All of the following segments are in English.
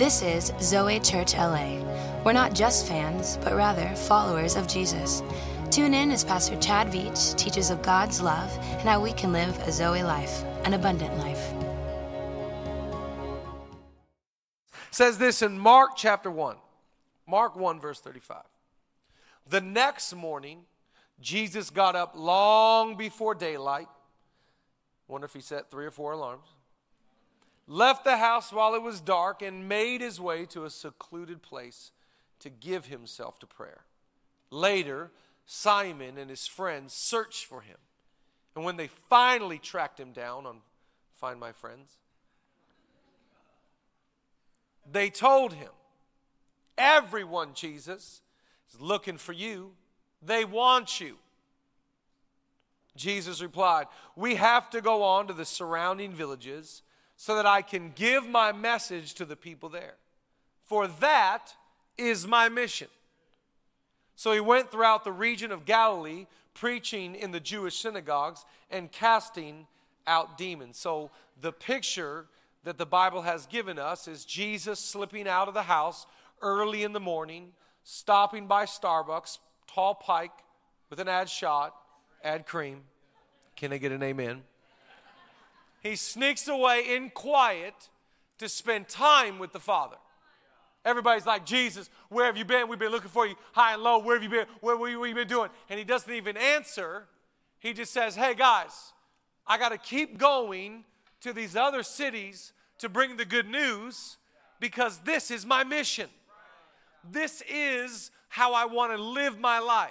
This is Zoe Church LA. We're not just fans, but rather followers of Jesus. Tune in as Pastor Chad Veach teaches of God's love and how we can live a Zoe life, an abundant life. says this in Mark chapter 1. Mark 1, verse 35. The next morning, Jesus got up long before daylight. Wonder if he set three or four alarms. Left the house while it was dark and made his way to a secluded place to give himself to prayer. Later, Simon and his friends searched for him. And when they finally tracked him down on Find My Friends, they told him, Everyone, Jesus, is looking for you. They want you. Jesus replied, We have to go on to the surrounding villages so that I can give my message to the people there. For that is my mission. So he went throughout the region of Galilee, preaching in the Jewish synagogues and casting out demons. So the picture that the Bible has given us is Jesus slipping out of the house early in the morning, stopping by Starbucks, tall pike with an ad shot, add cream. Can I get an amen? He sneaks away in quiet to spend time with the Father. Everybody's like, Jesus, where have you been? We've been looking for you high and low. Where have you been? What have you been doing? And he doesn't even answer. He just says, Hey, guys, I got to keep going to these other cities to bring the good news because this is my mission. This is how I want to live my life.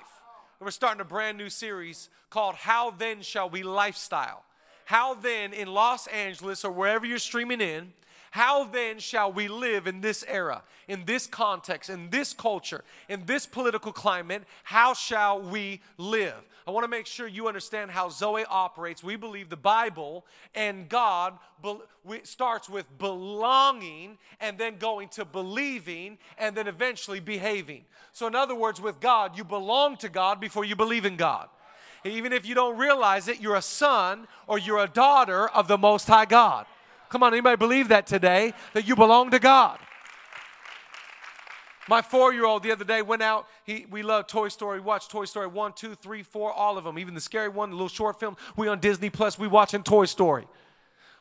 We're starting a brand new series called How Then Shall We Lifestyle. How then in Los Angeles or wherever you're streaming in, how then shall we live in this era, in this context, in this culture, in this political climate? How shall we live? I want to make sure you understand how Zoe operates. We believe the Bible and God starts with belonging and then going to believing and then eventually behaving. So, in other words, with God, you belong to God before you believe in God. Even if you don't realize it, you're a son or you're a daughter of the Most High God. Come on, anybody believe that today? That you belong to God. My four year old the other day went out. He, we love Toy Story. We watched Toy Story 1, 2, 3, 4, all of them. Even the scary one, the little short film. We on Disney Plus, we watching Toy Story.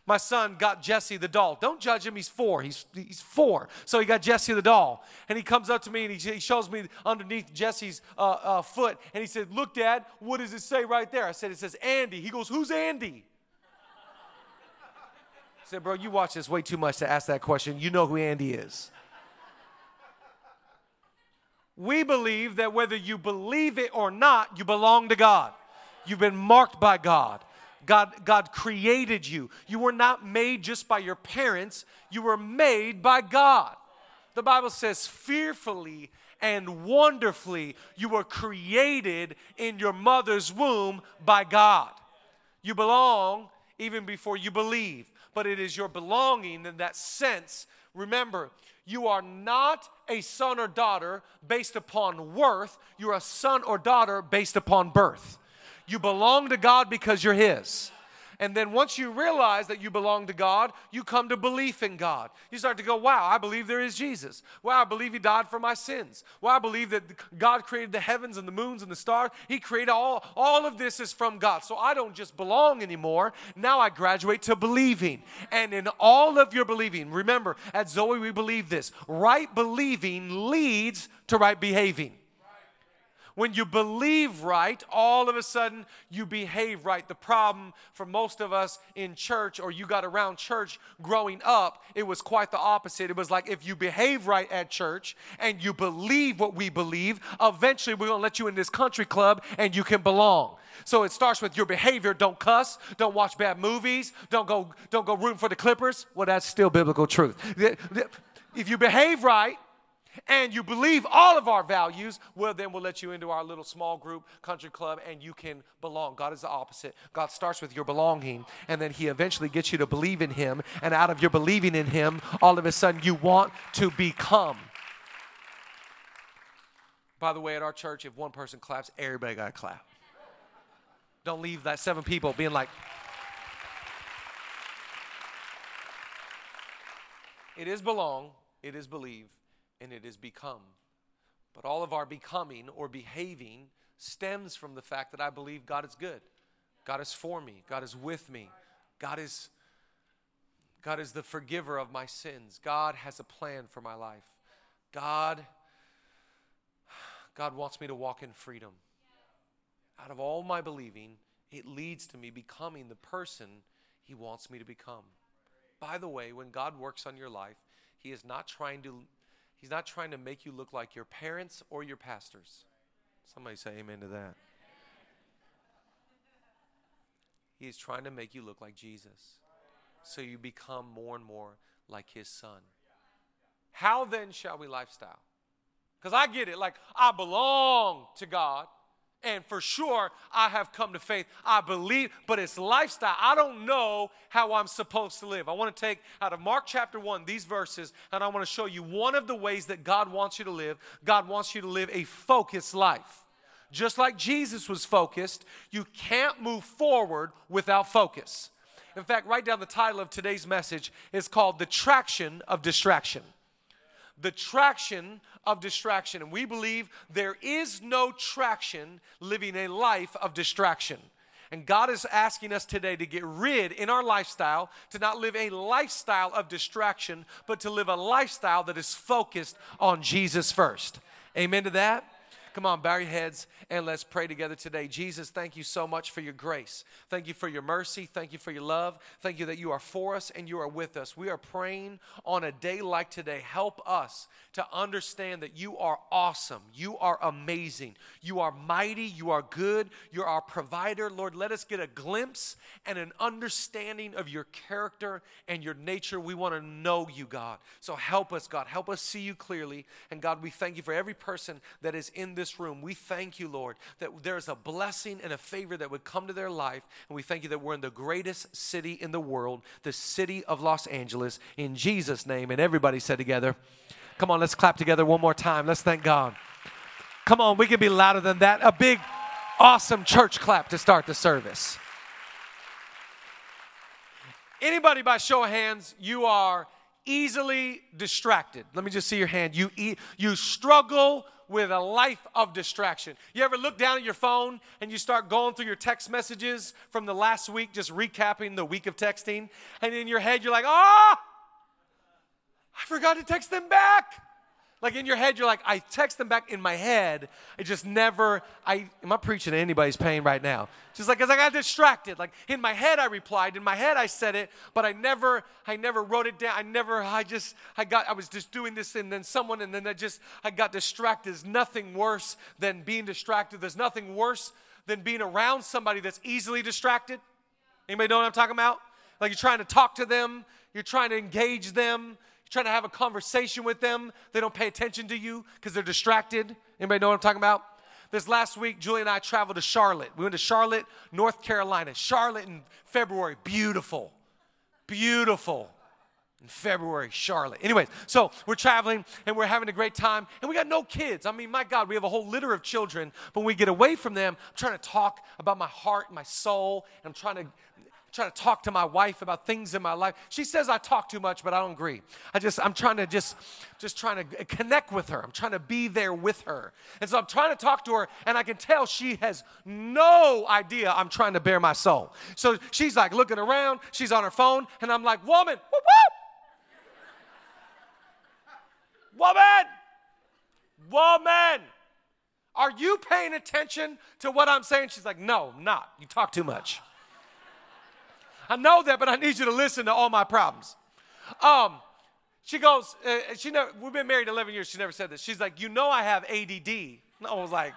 My son got Jesse the doll. Don't judge him, he's four. He's, he's four. So he got Jesse the doll. And he comes up to me and he, he shows me underneath Jesse's uh, uh, foot. And he said, Look, Dad, what does it say right there? I said, It says Andy. He goes, Who's Andy? I said, Bro, you watch this way too much to ask that question. You know who Andy is. We believe that whether you believe it or not, you belong to God. You've been marked by God. God, God created you. You were not made just by your parents, you were made by God. The Bible says, fearfully and wonderfully you were created in your mother's womb by God. You belong even before you believe, but it is your belonging in that sense. Remember, you are not a son or daughter based upon worth, you're a son or daughter based upon birth. You belong to God because you're His. And then once you realize that you belong to God, you come to belief in God. You start to go, wow, I believe there is Jesus. Wow, I believe He died for my sins. Wow, I believe that God created the heavens and the moons and the stars. He created all, all of this is from God. So I don't just belong anymore. Now I graduate to believing. And in all of your believing, remember, at Zoe, we believe this right believing leads to right behaving. When you believe right, all of a sudden you behave right. The problem for most of us in church or you got around church growing up, it was quite the opposite. It was like if you behave right at church and you believe what we believe, eventually we're going to let you in this country club and you can belong. So it starts with your behavior. Don't cuss. Don't watch bad movies. Don't go. Don't go rooting for the Clippers. Well, that's still biblical truth. If you behave right, and you believe all of our values, well, then we'll let you into our little small group country club and you can belong. God is the opposite. God starts with your belonging, and then He eventually gets you to believe in Him. And out of your believing in Him, all of a sudden you want to become. By the way, at our church, if one person claps, everybody got to clap. Don't leave that seven people being like, it is belong, it is believe, and it is become. But all of our becoming or behaving stems from the fact that I believe God is good. God is for me. God is with me. God is God is the forgiver of my sins. God has a plan for my life. God God wants me to walk in freedom. Out of all my believing, it leads to me becoming the person he wants me to become. By the way, when God works on your life, he is not trying to he's not trying to make you look like your parents or your pastors. Somebody say amen to that. He is trying to make you look like Jesus. So you become more and more like his son. How then shall we lifestyle? Because I get it, like I belong to God. And for sure, I have come to faith. I believe, but it's lifestyle. I don't know how I'm supposed to live. I want to take out of Mark chapter 1 these verses, and I want to show you one of the ways that God wants you to live. God wants you to live a focused life. Just like Jesus was focused, you can't move forward without focus. In fact, write down the title of today's message. It's called The Traction of Distraction. The traction of distraction. And we believe there is no traction living a life of distraction. And God is asking us today to get rid in our lifestyle, to not live a lifestyle of distraction, but to live a lifestyle that is focused on Jesus first. Amen to that? Come on, bow your heads and let's pray together today. Jesus, thank you so much for your grace. Thank you for your mercy. Thank you for your love. Thank you that you are for us and you are with us. We are praying on a day like today. Help us to understand that you are awesome. You are amazing. You are mighty. You are good. You're our provider. Lord, let us get a glimpse and an understanding of your character and your nature. We want to know you, God. So help us, God. Help us see you clearly. And God, we thank you for every person that is in this room, we thank you, Lord, that there's a blessing and a favor that would come to their life. And we thank you that we're in the greatest city in the world, the city of Los Angeles, in Jesus' name. And everybody said together, Come on, let's clap together one more time. Let's thank God. Come on, we can be louder than that. A big, awesome church clap to start the service. Anybody by show of hands, you are easily distracted. Let me just see your hand. You you struggle with a life of distraction. You ever look down at your phone and you start going through your text messages from the last week, just recapping the week of texting, and in your head you're like, oh, I forgot to text them back. Like in your head, you're like, I text them back in my head. I just never, I, am I preaching to anybody's pain right now? Just like, cause I got distracted. Like in my head, I replied. In my head, I said it, but I never, I never wrote it down. I never, I just, I got, I was just doing this and then someone, and then I just, I got distracted. There's nothing worse than being distracted. There's nothing worse than being around somebody that's easily distracted. Anybody know what I'm talking about? Like you're trying to talk to them, you're trying to engage them, trying to have a conversation with them. They don't pay attention to you because they're distracted. Anybody know what I'm talking about? This last week, Julia and I traveled to Charlotte. We went to Charlotte, North Carolina. Charlotte in February, beautiful, beautiful. In February, Charlotte. Anyways, so we're traveling and we're having a great time, and we got no kids. I mean, my God, we have a whole litter of children. But when we get away from them, I'm trying to talk about my heart, my soul, and I'm trying to trying to talk to my wife about things in my life. She says I talk too much, but I don't agree. I just I'm trying to just just trying to connect with her. I'm trying to be there with her. And so I'm trying to talk to her and I can tell she has no idea I'm trying to bare my soul. So she's like looking around, she's on her phone and I'm like, "Woman, whoop, whoop. Woman! Woman! Are you paying attention to what I'm saying?" She's like, "No, I'm not. You talk too much." I know that, but I need you to listen to all my problems. Um, she goes, uh, she never, we've been married 11 years. She never said this. She's like, you know, I have ADD. And I was like,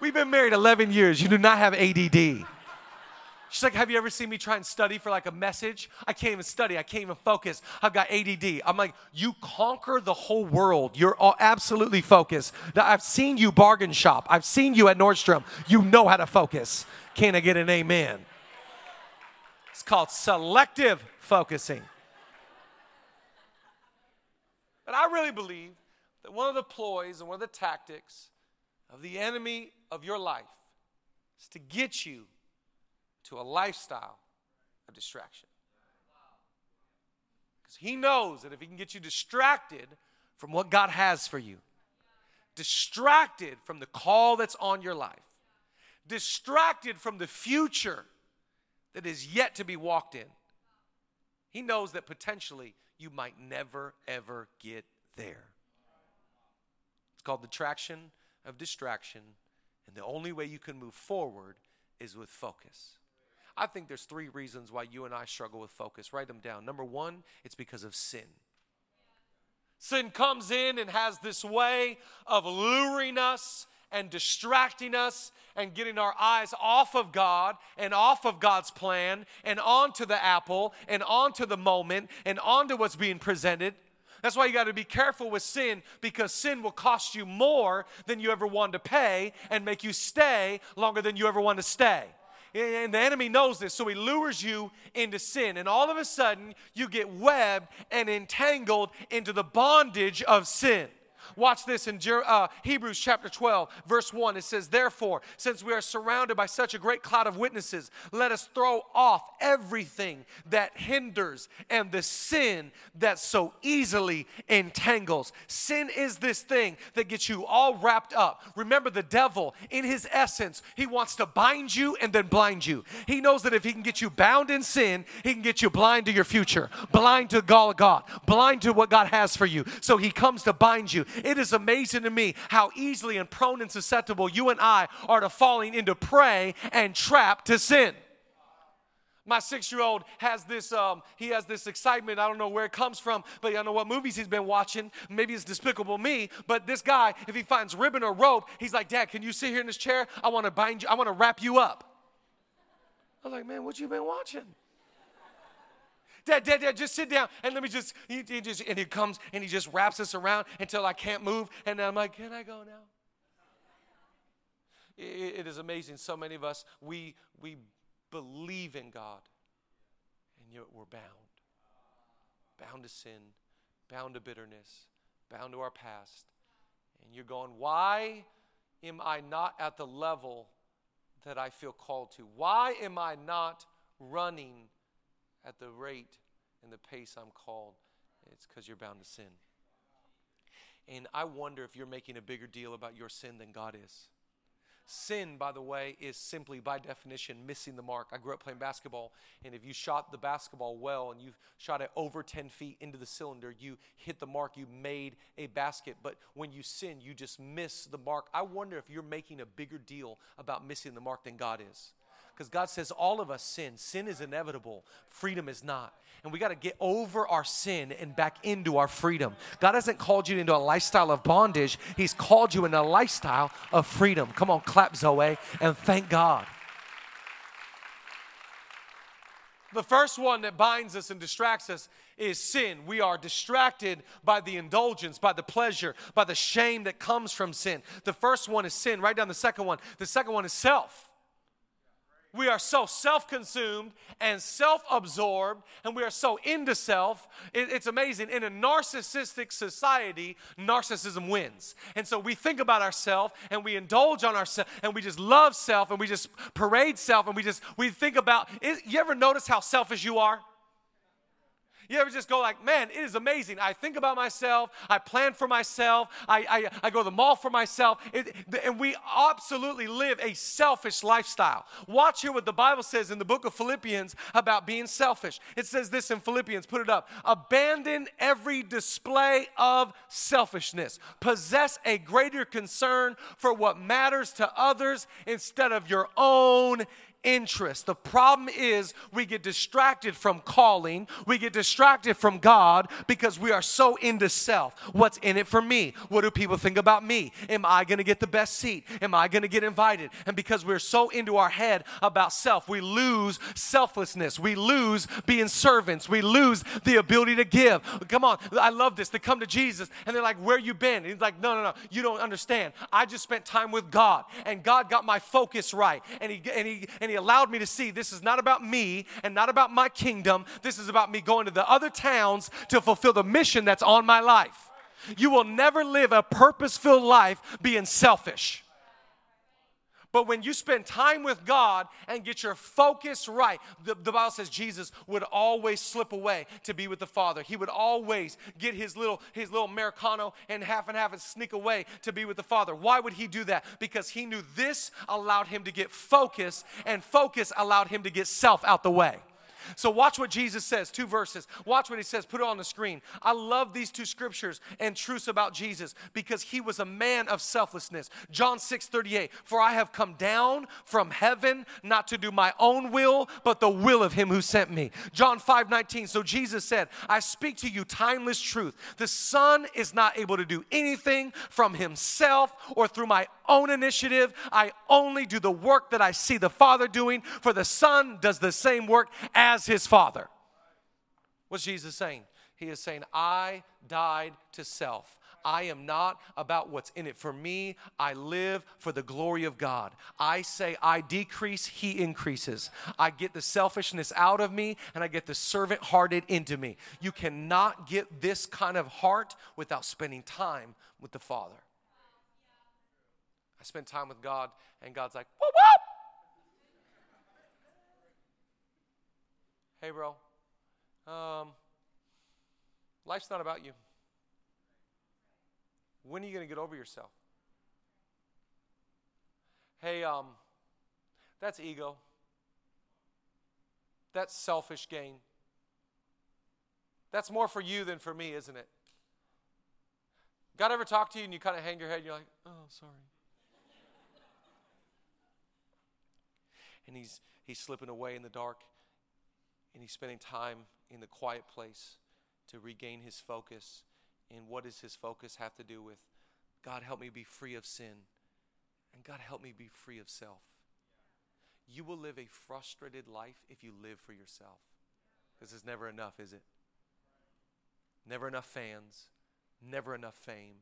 we've been married 11 years. You do not have ADD. She's like, Have you ever seen me try and study for like a message? I can't even study. I can't even focus. I've got ADD. I'm like, You conquer the whole world. You're absolutely focused. I've seen you bargain shop, I've seen you at Nordstrom. You know how to focus. Can I get an amen? It's called selective focusing. But I really believe that one of the ploys and one of the tactics of the enemy of your life is to get you to a lifestyle of distraction. Because he knows that if he can get you distracted from what God has for you, distracted from the call that's on your life, distracted from the future that is yet to be walked in, he knows that potentially you might never, ever get there. It's called the traction of distraction, and the only way you can move forward is with focus. I think there's three reasons why you and I struggle with focus. Write them down. Number one, it's because of sin. Sin comes in and has this way of luring us and distracting us and getting our eyes off of God and off of God's plan and onto the apple and onto the moment and onto what's being presented. That's why you got to be careful with sin because sin will cost you more than you ever want to pay and make you stay longer than you ever want to stay. And the enemy knows this, so he lures you into sin. And all of a sudden, you get webbed and entangled into the bondage of sin. Watch this in uh, Hebrews chapter 12, verse 1. It says, Therefore, since we are surrounded by such a great cloud of witnesses, let us throw off everything that hinders and the sin that so easily entangles. Sin is this thing that gets you all wrapped up. Remember, the devil, in his essence, he wants to bind you and then blind you. He knows that if he can get you bound in sin, he can get you blind to your future, blind to God, blind to what God has for you. So he comes to bind you. It is amazing to me how easily and prone and susceptible you and I are to falling into prey and trap to sin. My six-year-old has this. Um, he has this excitement. I don't know where it comes from, but I don't know what movies he's been watching. Maybe it's Despicable Me. But this guy, if he finds ribbon or rope, he's like, "Dad, can you sit here in this chair? I want to bind you. I want to wrap you up." I was like, "Man, what you been watching?" Dad, Dad, Dad, just sit down and let me just, he, he just, and he comes and he just wraps us around until I can't move. And I'm like, can I go now? it, it is amazing. So many of us, we, we believe in God, and yet we're bound. Bound to sin, bound to bitterness, bound to our past. And you're going, why am I not at the level that I feel called to? Why am I not running at the rate and the pace I'm called, it's because you're bound to sin. And I wonder if you're making a bigger deal about your sin than God is. Sin, by the way, is simply by definition missing the mark. I grew up playing basketball, and if you shot the basketball well and you shot it over 10 feet into the cylinder, you hit the mark, you made a basket. But when you sin, you just miss the mark. I wonder if you're making a bigger deal about missing the mark than God is because God says all of us sin. Sin is inevitable, freedom is not. And we got to get over our sin and back into our freedom. God hasn't called you into a lifestyle of bondage, He's called you in a lifestyle of freedom. Come on, clap, Zoe, and thank God. The first one that binds us and distracts us is sin. We are distracted by the indulgence, by the pleasure, by the shame that comes from sin. The first one is sin. Write down the second one. The second one is self we are so self consumed and self absorbed, and we are so into self. It, it's amazing. In a narcissistic society, narcissism wins. And so we think about ourselves and we indulge on ourselves and we just love self and we just parade self and we just, we think about, it, you ever notice how selfish you are? You ever just go like, man, it is amazing. I think about myself. I plan for myself. I, I, I go to the mall for myself. It, and we absolutely live a selfish lifestyle. Watch here what the Bible says in the book of Philippians about being selfish. It says this in Philippians, put it up. Abandon every display of selfishness. Possess a greater concern for what matters to others instead of your own interest. The problem is we get distracted from calling, we get distracted from God because we are so into self. What's in it for me? What do people think about me? Am I going to get the best seat? Am I going to get invited? And because we're so into our head about self, we lose selflessness. We lose being servants. We lose the ability to give. Come on, I love this. They come to Jesus and they're like, Where you been? And he's like, No, no, no, you don't understand. I just spent time with God and God got my focus right. And he and he and he allowed me to see this is not about me and not about my kingdom. This is about me going to the other towns to fulfill the mission that's on my life. You will never live a purpose filled life being selfish. But when you spend time with God and get your focus right, the, the, Bible says Jesus would always slip away to be with the Father. He would always get his little his little Americano and half and half and sneak away to be with the Father. Why would he do that? Because he knew this allowed him to get focus, and focus allowed him to get self out the way. So watch what Jesus says, two verses. Watch what he says, put it on the screen. I love these two scriptures and truths about Jesus because he was a man of selflessness. John 6 38, for I have come down from heaven not to do my own will, but the will of him who sent me. John 5 19, so Jesus said, I speak to you timeless truth. The Son is not able to do anything from himself or through my own initiative. I only do the work that I see the Father doing, for the Son does the same work as his Father. What's Jesus saying? He is saying, I died to self. I am not about what's in it for me. I live for the glory of God. I say, I decrease, He increases. I get the selfishness out of me and I get the servant hearted into me. You cannot get this kind of heart without spending time with the Father. I spend time with God, and God's like, whoop, whoop. Hey, bro, um, life's not about you. When are you going to get over yourself? Hey, um, that's ego. That's selfish gain. That's more for you than for me, isn't it? God ever talk to you and you kind of hang your head and you're like, oh, sorry. And he's, he's slipping away in the dark and he's spending time in the quiet place to regain his focus. And what does his focus have to do with? God, help me be free of sin. And God, help me be free of self. You will live a frustrated life if you live for yourself. Because it's never enough, is it? Never enough fans, never enough fame,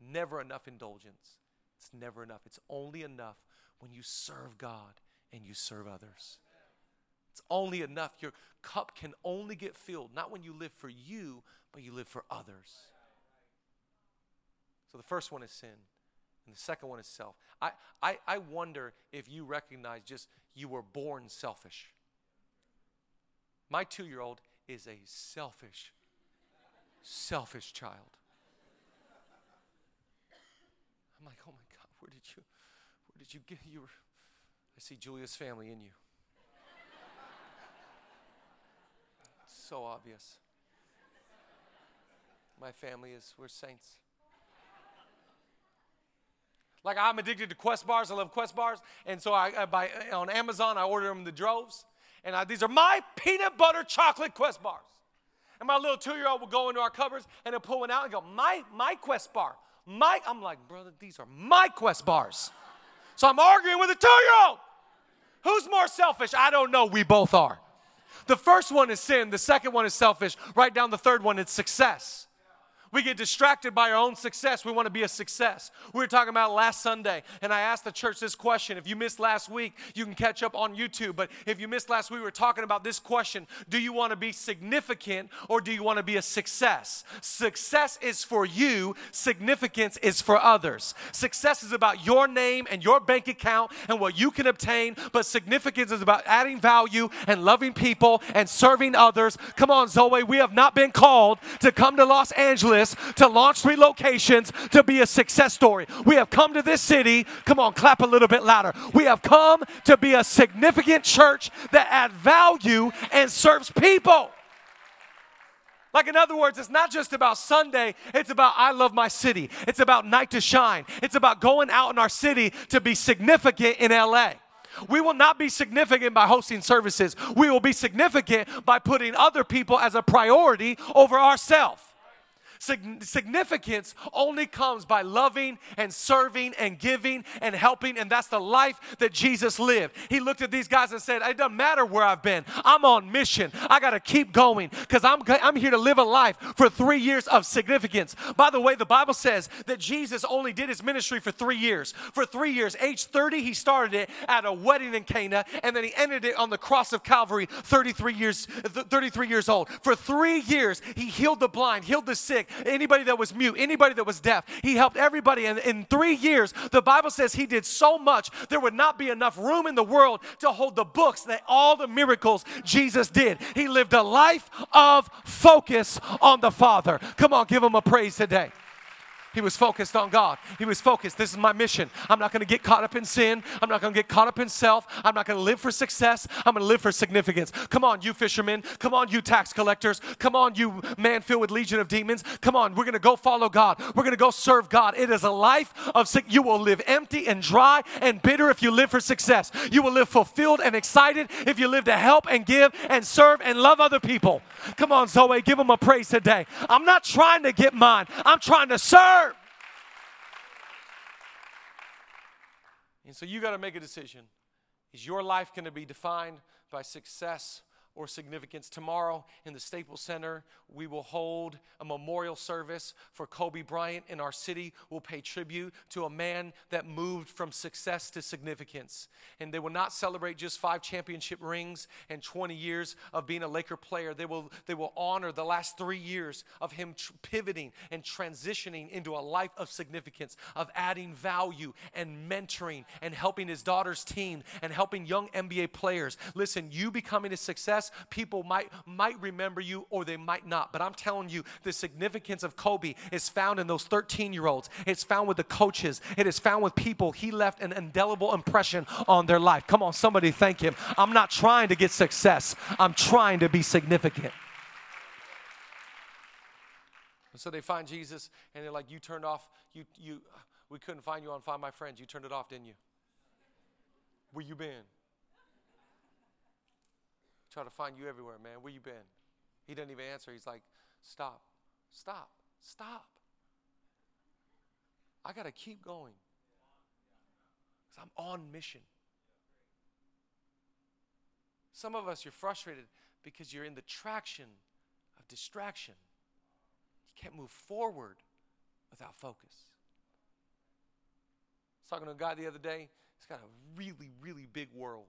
never enough indulgence. It's never enough. It's only enough when you serve God and you serve others. It's only enough. Your cup can only get filled, not when you live for you, but you live for others. So the first one is sin, and the second one is self. I, I, I wonder if you recognize just you were born selfish. My two year old is a selfish, selfish child. I'm like, oh my God, where did you, where did you get, you were, I see Julia's family in you. It's so obvious. My family is, we're saints. Like I'm addicted to Quest bars. I love Quest bars, and so I, I buy on Amazon. I order them in the droves, and I, these are my peanut butter chocolate Quest bars. And my little two-year-old will go into our cupboards and he'll pull one out and go, "My my Quest bar, my." I'm like, brother, these are my Quest bars. So I'm arguing with a two-year-old. Who's more selfish? I don't know. We both are. The first one is sin, the second one is selfish. Write down the third one, it's success. We get distracted by our own success. We want to be a success. We were talking about last Sunday, and I asked the church this question. If you missed last week, you can catch up on YouTube. But if you missed last week, we were talking about this question Do you want to be significant or do you want to be a success? Success is for you, significance is for others. Success is about your name and your bank account and what you can obtain, but significance is about adding value and loving people and serving others. Come on, Zoe, we have not been called to come to Los Angeles to launch three locations to be a success story. We have come to this city. Come on, clap a little bit louder. We have come to be a significant church that adds value and serves people. Like, in other words, it's not just about Sunday, it's about I love my city. It's about night to shine. It's about going out in our city to be significant in LA. We will not be significant by hosting services. We will be significant by putting other people as a priority over ourselves. Significance only comes by loving and serving and giving and helping, and that's the life that Jesus lived. He looked at these guys and said, It doesn't matter where I've been, I'm on mission. I got to keep going because I'm, I'm here to live a life for three years of significance. By the way, the Bible says that Jesus only did his ministry for three years. For three years, age 30, he started it at a wedding in Cana, and then he ended it on the cross of Calvary, 33 years, 33 years old. For three years, he healed the blind, healed the sick, anybody that was mute, anybody that was deaf. He helped everybody. And in three years, the Bible says he did so much, there would not be enough room in the world to hold the books that all the miracles Jesus did. He lived a life of focus on the Father. Come on, give him a praise today. He was focused on God. He was focused. This is my mission. I'm not going to get caught up in sin. I'm not going to get caught up in self. I'm not going to live for success. I'm going to live for significance. Come on, you fishermen. Come on, you tax collectors. Come on, you man filled with legion of demons. Come on, we're going to go follow God. We're going to go serve God. It is a life of. You will live empty and dry and bitter if you live for success. You will live fulfilled and excited if you live to help and give and serve and love other people. Come on, Zoe, give them a praise today. I'm not trying to get mine. I'm trying to serve. And so you got to make a decision. Is your life going to be defined by success or significance. Tomorrow in the Staples Center, we will hold a memorial service for Kobe Bryant in our city. We'll pay tribute to a man that moved from success to significance. And they will not celebrate just five championship rings and 20 years of being a Laker player. They will, they will honor the last three years of him tr- pivoting and transitioning into a life of significance, of adding value and mentoring and helping his daughter's team and helping young NBA players. Listen, you becoming a success people might, might remember you or they might not. But I'm telling you, the significance of Kobe is found in those 13 year olds. It's found with the coaches. It is found with people. He left an indelible impression on their life. Come on, somebody thank him. I'm not trying to get success, I'm trying to be significant. So they find Jesus and they're like, You turned off, you, you, we couldn't find you on Find My Friends. You turned it off, didn't you? Where you been? Try to find you everywhere, man. Where you been? He doesn't even answer. He's like, stop, stop, stop. I got to keep going. Because I'm on mission. Some of us, you're frustrated because you're in the traction of distraction. You can't move forward without focus. I was talking to a guy the other day. He's got a really, really big world,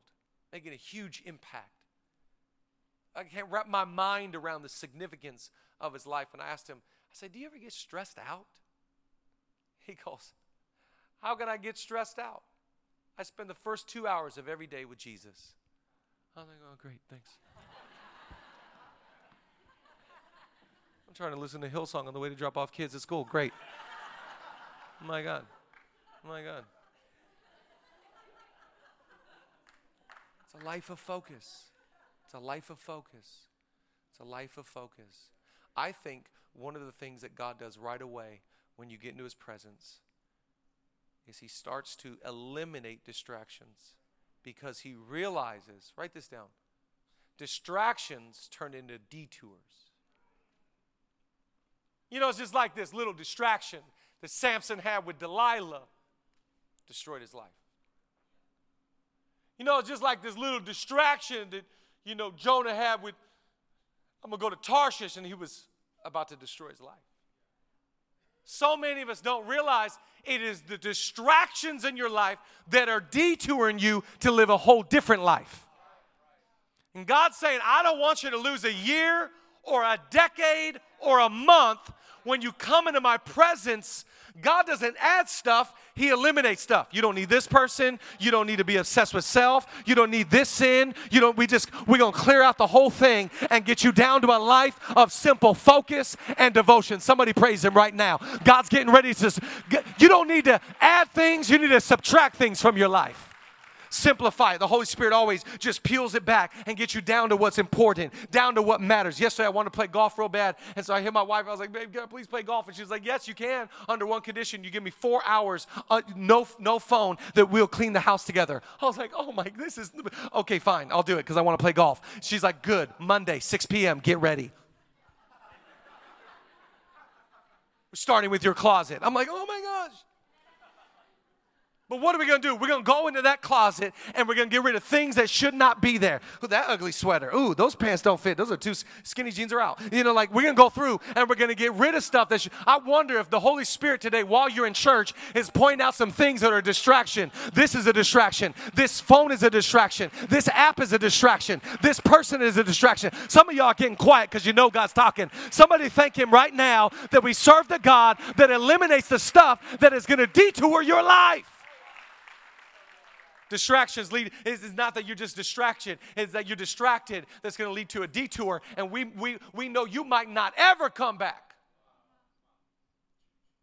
making a huge impact. I can't wrap my mind around the significance of his life. And I asked him, I said, Do you ever get stressed out? He goes, How can I get stressed out? I spend the first two hours of every day with Jesus. I'm like, Oh, great, thanks. I'm trying to listen to Hillsong on the way to drop off kids at school. Great. My God. My God. It's a life of focus. It's a life of focus. It's a life of focus. I think one of the things that God does right away when you get into His presence is He starts to eliminate distractions because He realizes, write this down, distractions turn into detours. You know, it's just like this little distraction that Samson had with Delilah destroyed his life. You know, it's just like this little distraction that you know, Jonah had with, I'm going to go to Tarshish, and he was about to destroy his life. So many of us don't realize it is the distractions in your life that are detouring you to live a whole different life. And God's saying, I don't want you to lose a year or a decade or a month when you come into my presence God doesn't add stuff, He eliminates stuff. You don't need this person. You don't need to be obsessed with self. You don't need this sin. You don't, we just, we're going to clear out the whole thing and get you down to a life of simple focus and devotion. Somebody praise Him right now. God's getting ready to, you don't need to add things, you need to subtract things from your life simplify it. The Holy Spirit always just peels it back and gets you down to what's important, down to what matters. Yesterday, I wanted to play golf real bad. And so I hit my wife. I was like, babe, can I please play golf? And she was like, yes, you can, under one condition. You give me four hours, uh, no, no phone, that we'll clean the house together. I was like, oh my, this is, okay, fine, I'll do it because I want to play golf. She's like, good, Monday, 6 p.m., get ready. Starting with your closet. I'm like, oh my gosh. But what are we going to do? We're going to go into that closet and we're going to get rid of things that should not be there. Ooh, that ugly sweater. Ooh, those pants don't fit. Those are too skinny jeans are out. You know, like we're going to go through and we're going to get rid of stuff that should. I wonder if the Holy Spirit today, while you're in church, is pointing out some things that are a distraction. This is a distraction. This phone is a distraction. This app is a distraction. This person is a distraction. Some of y'all are getting quiet because you know God's talking. Somebody thank Him right now that we serve the God that eliminates the stuff that is going to detour your life. Distractions lead is, not that you're just distraction, it's that you're distracted that's going to lead to a detour, and we, we, we know you might not ever come back.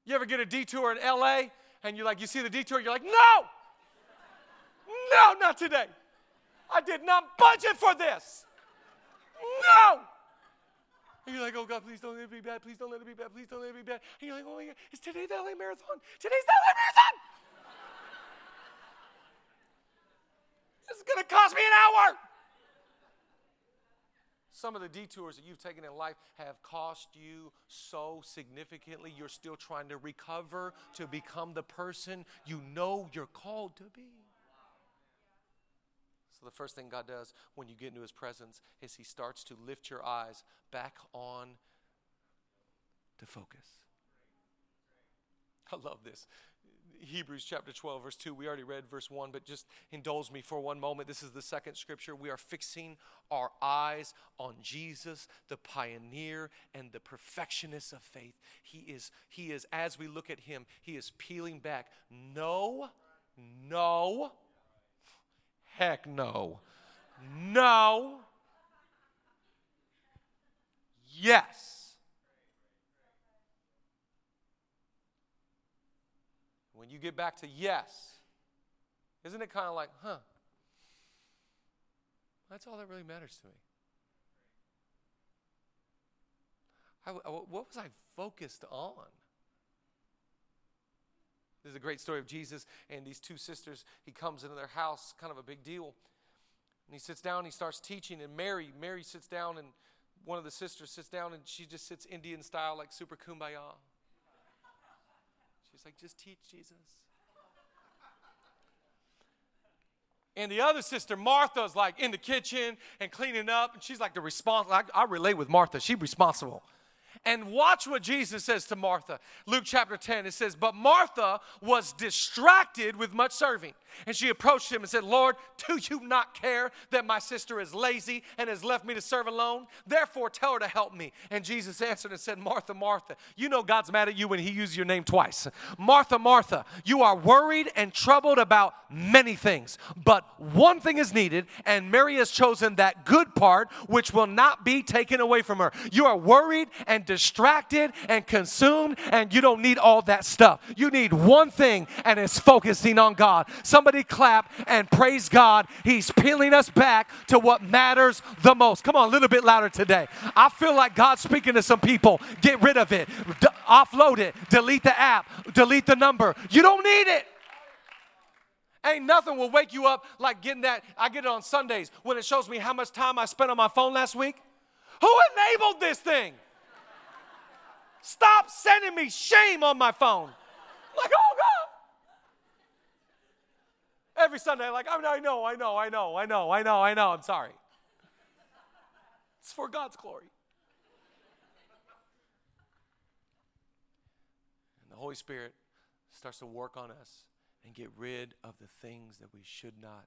You ever get a detour in LA and you're like, you see the detour, you're like, no, no, not today. I did not budget for this. No. And you're like, oh God, please don't let it be bad. Please don't let it be bad. Please don't let it be bad. And you're like, oh my God, is today the LA Marathon? Today's the LA Marathon. This is going to cost me an hour. Some of the detours that you've taken in life have cost you so significantly, you're still trying to recover to become the person you know you're called to be. So, the first thing God does when you get into His presence is He starts to lift your eyes back on to focus. I love this. Hebrews chapter 12, verse 2. We already read verse 1, but just indulge me for one moment. This is the second scripture. We are fixing our eyes on Jesus, the pioneer and the perfectionist of faith. He is, he is, as we look at him, he is peeling back. No, no, heck no, no, yes. When you get back to yes, isn't it kind of like, huh? That's all that really matters to me. I, what was I focused on? There's a great story of Jesus and these two sisters. He comes into their house, kind of a big deal. And he sits down, he starts teaching, and Mary, Mary sits down, and one of the sisters sits down, and she just sits Indian style, like super kumbaya. She's like, just teach Jesus. And the other sister, Martha's like in the kitchen and cleaning up, and she's like the responsible. I, I relate with Martha. She's responsible. And watch what Jesus says to Martha. Luke chapter 10, it says, But Martha was distracted with much serving. And she approached him and said, Lord, do you not care that my sister is lazy and has left me to serve alone? Therefore, tell her to help me. And Jesus answered and said, Martha, Martha, you know God's mad at you when he uses your name twice. Martha, Martha, you are worried and troubled about many things, but one thing is needed, and Mary has chosen that good part which will not be taken away from her. You are worried and distracted and consumed, and you don't need all that stuff. You need one thing, and it's focusing on God. Somebody clap and praise God. He's peeling us back to what matters the most. Come on, a little bit louder today. I feel like God's speaking to some people. Get rid of it, D- offload it, delete the app, delete the number. You don't need it. Ain't nothing will wake you up like getting that. I get it on Sundays when it shows me how much time I spent on my phone last week. Who enabled this thing? Stop sending me shame on my phone. Like, oh. Every Sunday, like, I, mean, I know, I know, I know, I know, I know, I know, I'm sorry. It's for God's glory. And the Holy Spirit starts to work on us and get rid of the things that we should not.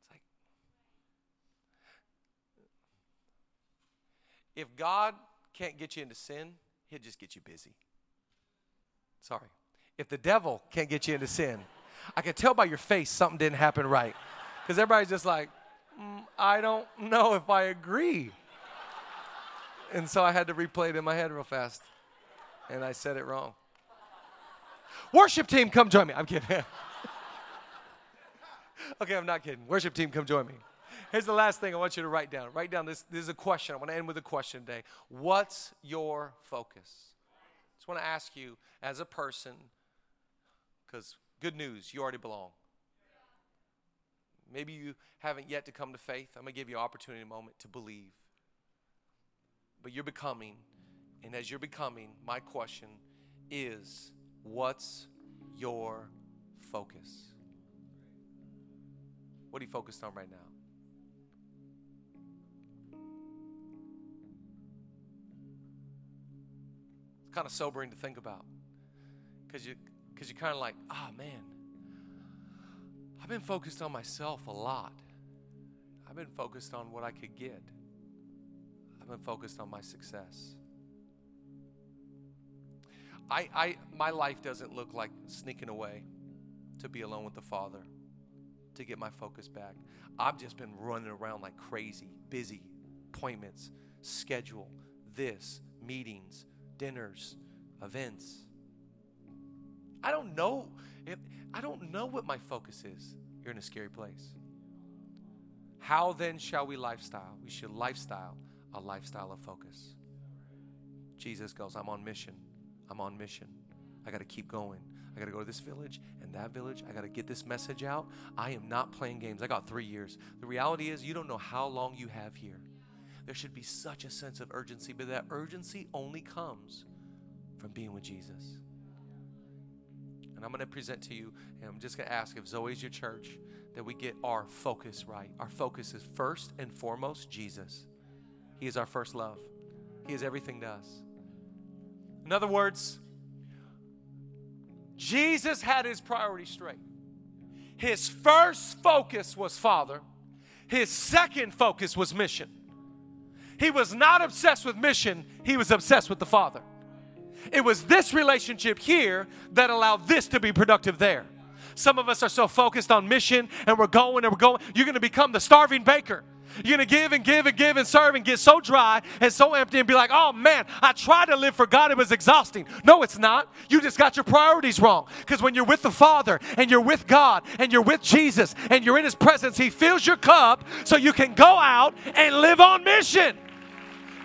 It's like, if God can't get you into sin, He'll just get you busy. Sorry. If the devil can't get you into sin, I can tell by your face something didn't happen right. Because everybody's just like, mm, I don't know if I agree. And so I had to replay it in my head real fast. And I said it wrong. Worship team, come join me. I'm kidding. okay, I'm not kidding. Worship team, come join me. Here's the last thing I want you to write down. Write down this. This is a question. I want to end with a question today. What's your focus? I just want to ask you as a person, because good news, you already belong. Maybe you haven't yet to come to faith. I'm going to give you an opportunity in a moment to believe. But you're becoming, and as you're becoming, my question is what's your focus? What are you focused on right now? It's kind of sobering to think about because you because you're kind of like, ah, oh, man, I've been focused on myself a lot. I've been focused on what I could get. I've been focused on my success. I, I, my life doesn't look like sneaking away to be alone with the Father, to get my focus back. I've just been running around like crazy, busy, appointments, schedule, this, meetings, dinners, events. I don't know if I don't know what my focus is. You're in a scary place. How then shall we lifestyle? We should lifestyle a lifestyle of focus. Jesus goes, I'm on mission. I'm on mission. I got to keep going. I got to go to this village and that village. I got to get this message out. I am not playing games. I got three years. The reality is, you don't know how long you have here. There should be such a sense of urgency, but that urgency only comes from being with Jesus. And I'm going to present to you, and I'm just going to ask if Zoe's your church, that we get our focus right. Our focus is first and foremost Jesus. He is our first love, He is everything to us. In other words, Jesus had his priorities straight. His first focus was Father, his second focus was mission. He was not obsessed with mission, he was obsessed with the Father. It was this relationship here that allowed this to be productive there. Some of us are so focused on mission and we're going and we're going. You're going to become the starving baker. You're going to give and give and give and serve and get so dry and so empty and be like, oh man, I tried to live for God. It was exhausting. No, it's not. You just got your priorities wrong. Because when you're with the Father and you're with God and you're with Jesus and you're in His presence, He fills your cup so you can go out and live on mission.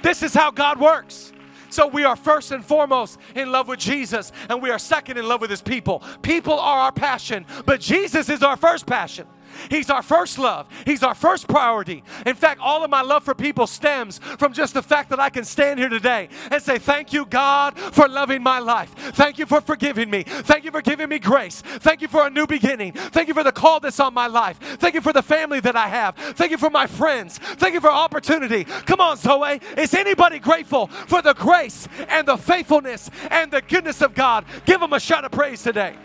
This is how God works. So we are first and foremost in love with Jesus, and we are second in love with His people. People are our passion, but Jesus is our first passion. He's our first love. He's our first priority. In fact, all of my love for people stems from just the fact that I can stand here today and say, Thank you, God, for loving my life. Thank you for forgiving me. Thank you for giving me grace. Thank you for a new beginning. Thank you for the call that's on my life. Thank you for the family that I have. Thank you for my friends. Thank you for opportunity. Come on, Zoe. Is anybody grateful for the grace and the faithfulness and the goodness of God? Give them a shout of praise today.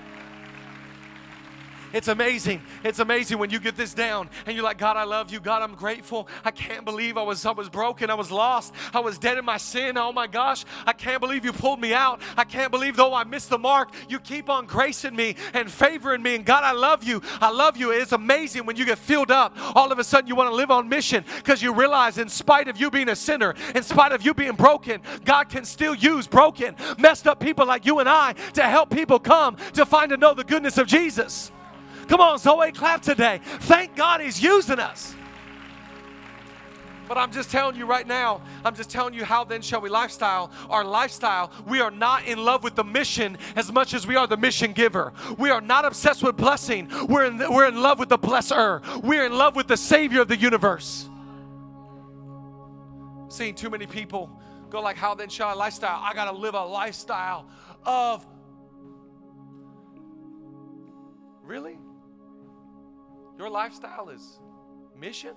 It's amazing. It's amazing when you get this down and you're like, God, I love you. God, I'm grateful. I can't believe I was I was broken. I was lost. I was dead in my sin. Oh my gosh. I can't believe you pulled me out. I can't believe though I missed the mark, you keep on gracing me and favoring me. And God, I love you. I love you. It's amazing when you get filled up. All of a sudden you want to live on mission because you realize in spite of you being a sinner, in spite of you being broken, God can still use broken, messed up people like you and I to help people come to find to know the goodness of Jesus. Come on, Zoe, clap today. Thank God He's using us. But I'm just telling you right now, I'm just telling you how then shall we lifestyle. Our lifestyle, we are not in love with the mission as much as we are the mission giver. We are not obsessed with blessing. We're in, we're in love with the blesser. We're in love with the Savior of the universe. Seeing too many people go like, how then shall I lifestyle? I got to live a lifestyle of. Really? Your lifestyle is mission.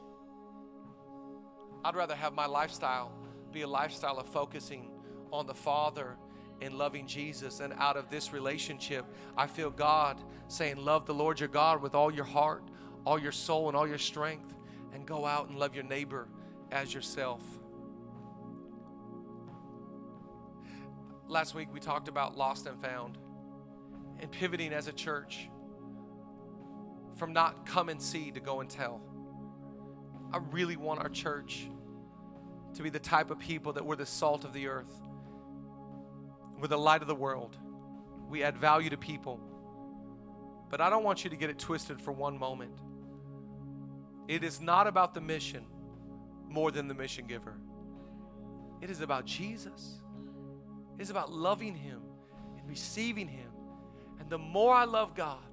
I'd rather have my lifestyle be a lifestyle of focusing on the Father and loving Jesus. And out of this relationship, I feel God saying, Love the Lord your God with all your heart, all your soul, and all your strength, and go out and love your neighbor as yourself. Last week, we talked about lost and found and pivoting as a church from not come and see to go and tell. I really want our church to be the type of people that we're the salt of the earth, we're the light of the world. We add value to people. But I don't want you to get it twisted for one moment. It is not about the mission more than the mission giver. It is about Jesus. It is about loving Him and receiving Him. And the more I love God,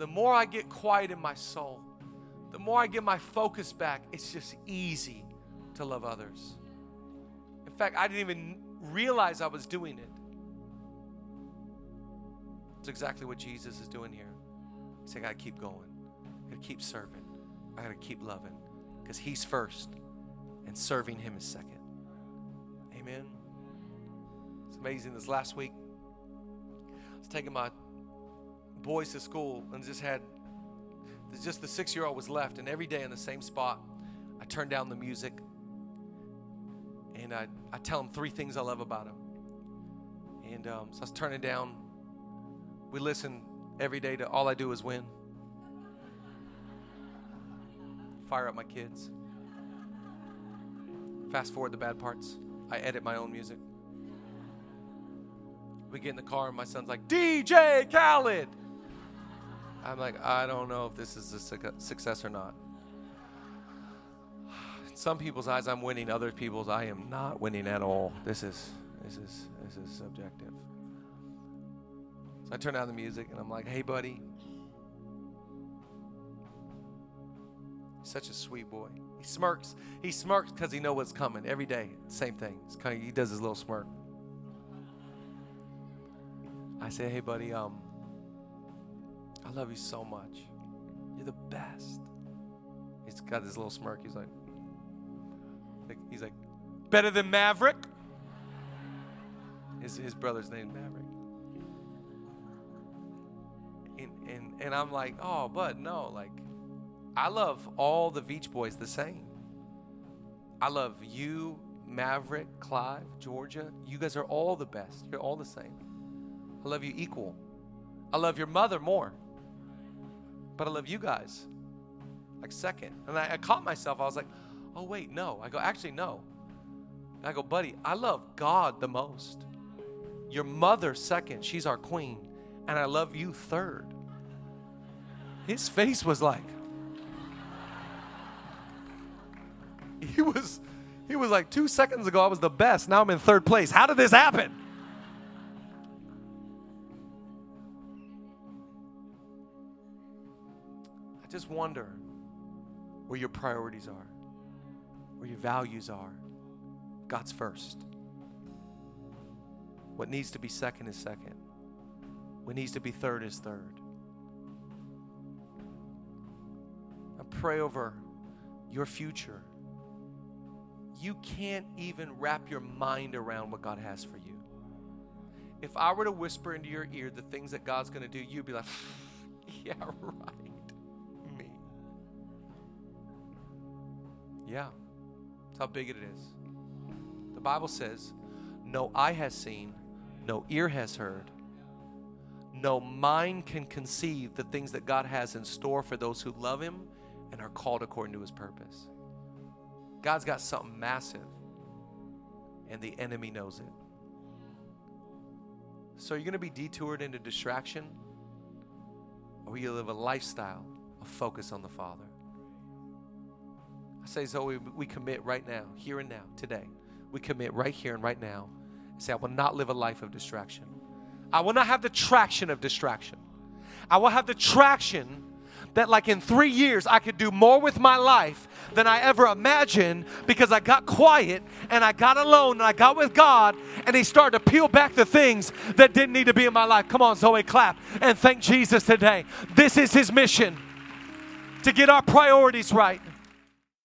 the more I get quiet in my soul, the more I get my focus back, it's just easy to love others. In fact, I didn't even realize I was doing it. It's exactly what Jesus is doing here. say, I got to keep going. I got to keep serving. I got to keep loving because He's first and serving Him is second. Amen. It's amazing. This last week, I was taking my boys to school and just had just the six year old was left, and every day in the same spot, I turn down the music and I, I tell him three things I love about him. And um, so I was turning down. We listen every day to All I Do Is Win. Fire up my kids. Fast forward the bad parts. I edit my own music. We get in the car, and my son's like, DJ Khaled. I'm like, I don't know if this is a success or not. In some people's eyes, I'm winning. Other people's, I am not winning at all. This is, this is, this is subjective. So I turn down the music, and I'm like, Hey, buddy. Such a sweet boy. He smirks. He smirks because he knows what's coming every day. Same thing. Kind of, he does his little smirk. I say, Hey, buddy. Um, I love you so much. You're the best. He's got this little smirk. He's like, he's like, better than Maverick. His, his brother's name Maverick. And, and, and I'm like, oh, but no, like, I love all the Veach Boys the same. I love you, Maverick, Clive, Georgia. You guys are all the best. You're all the same. I love you equal. I love your mother more but I love you guys. Like second. And I, I caught myself. I was like, oh, wait, no. I go, actually, no. And I go, buddy, I love God the most. Your mother second. She's our queen. And I love you third. His face was like, he was, he was like, two seconds ago, I was the best. Now I'm in third place. How did this happen? Wonder where your priorities are, where your values are. God's first. What needs to be second is second. What needs to be third is third. I pray over your future. You can't even wrap your mind around what God has for you. If I were to whisper into your ear the things that God's going to do, you'd be like, yeah, right. Yeah. That's how big it is. The Bible says, No eye has seen, no ear has heard, no mind can conceive the things that God has in store for those who love Him and are called according to His purpose. God's got something massive, and the enemy knows it. So, are you're going to be detoured into distraction, or you live a lifestyle of focus on the Father? I say, Zoe, we commit right now, here and now, today. We commit right here and right now. And say, I will not live a life of distraction. I will not have the traction of distraction. I will have the traction that, like in three years, I could do more with my life than I ever imagined because I got quiet and I got alone and I got with God and He started to peel back the things that didn't need to be in my life. Come on, Zoe, clap and thank Jesus today. This is His mission to get our priorities right